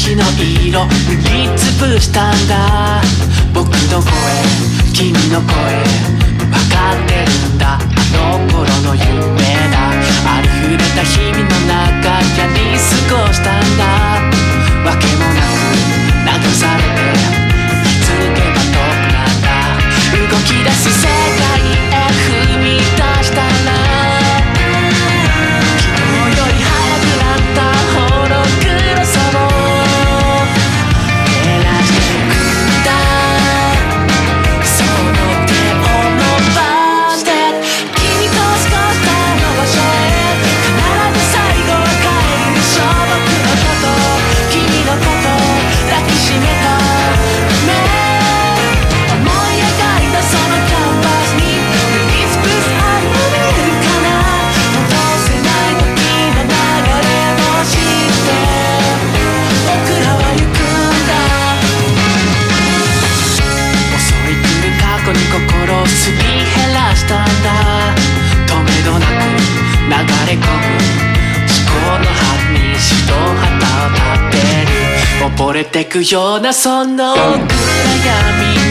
日の色塗りつぶしたんだ。僕の声君の声わかってるんだ。あの頃の夢だ。ありふれた日々の中やり過ごをすり減らしたんだ。止めどなく流れ込む思考の波に白旗を立てる。溺れてくようなその暗闇。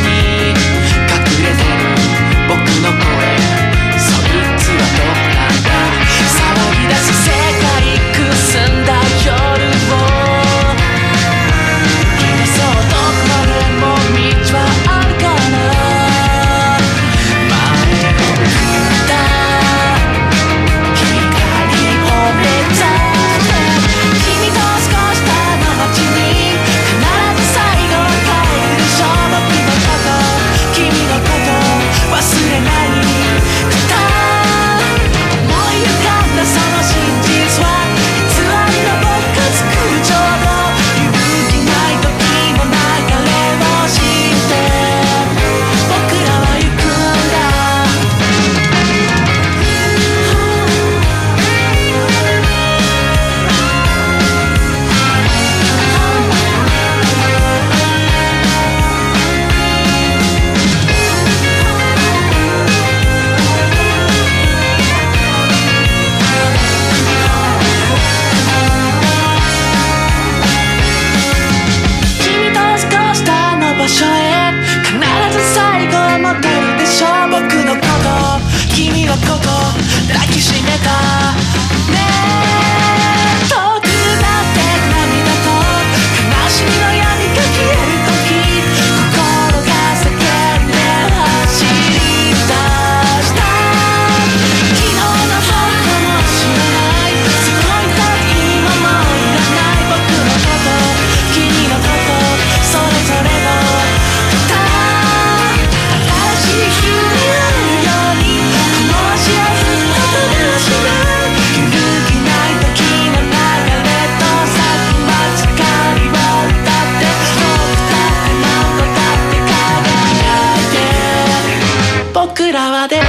浦和で